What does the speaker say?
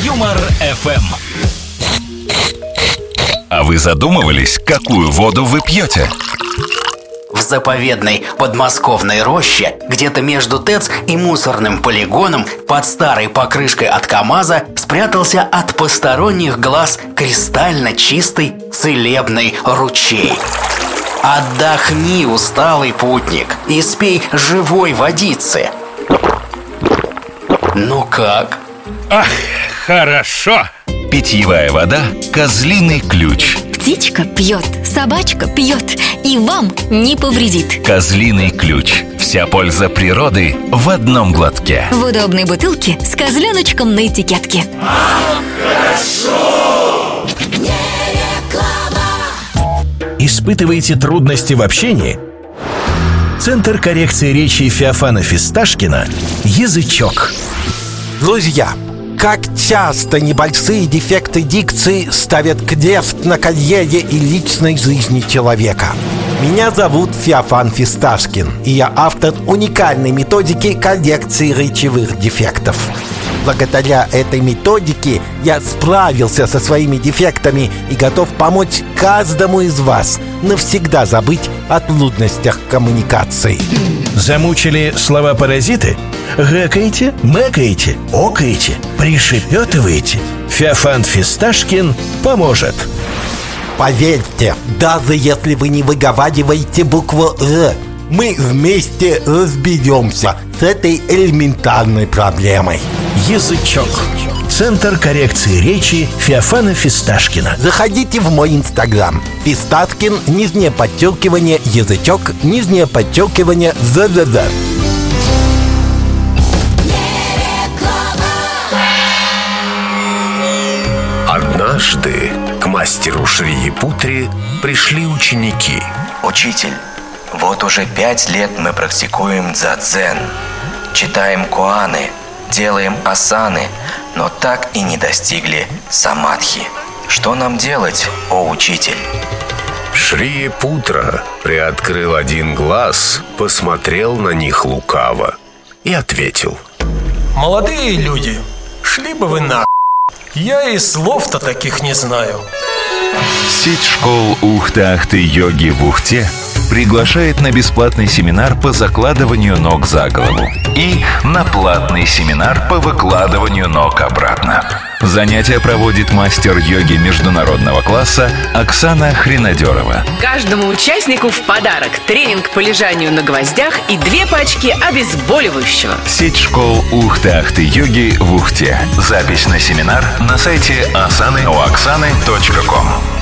Юмор ФМ. А вы задумывались, какую воду вы пьете? В заповедной подмосковной роще, где-то между ТЭЦ и мусорным полигоном, под старой покрышкой от КамАЗа, спрятался от посторонних глаз кристально чистый целебный ручей. Отдохни, усталый путник, и спей живой водицы. Ну как? Ах, хорошо. Питьевая вода «Козлиный ключ». Птичка пьет, собачка пьет и вам не повредит. «Козлиный ключ». Вся польза природы в одном глотке. В удобной бутылке с козленочком на этикетке. Не реклама. Испытываете трудности в общении? Центр коррекции речи Феофана Фисташкина «Язычок». Друзья, как часто небольшие дефекты дикции ставят крест на карьере и личной жизни человека. Меня зовут Феофан Фисташкин, и я автор уникальной методики коррекции речевых дефектов. Благодаря этой методике я справился со своими дефектами и готов помочь каждому из вас навсегда забыть о трудностях коммуникации. Замучили слова-паразиты? Гэкаете, мэкаете, окаете, пришепетываете? Феофан Фисташкин поможет. Поверьте, даже если вы не выговариваете букву «Р», мы вместе разберемся с этой элементарной проблемой. Язычок. Центр коррекции речи Феофана Фисташкина. Заходите в мой инстаграм Фистаткин, нижнее подчеркивание, язычок, нижнее подчеркивание, ЗЗЗ Однажды к мастеру Шри-Путри пришли ученики. Учитель, вот уже пять лет мы практикуем дзадзен. Читаем куаны, делаем асаны, но так и не достигли самадхи. Что нам делать, о учитель? Шри-Путра приоткрыл один глаз, посмотрел на них лукаво и ответил. Молодые люди, шли бы вы на. Я и слов-то таких не знаю. Сеть школ Ухты-Ахты Йоги в Ухте приглашает на бесплатный семинар по закладыванию ног за голову и на платный семинар по выкладыванию ног обратно. Занятия проводит мастер йоги международного класса Оксана Хренадерова. Каждому участнику в подарок тренинг по лежанию на гвоздях и две пачки обезболивающего. Сеть школ Ухты-Ахты Йоги в Ухте. Запись на семинар на сайте asanaoaksаны.com.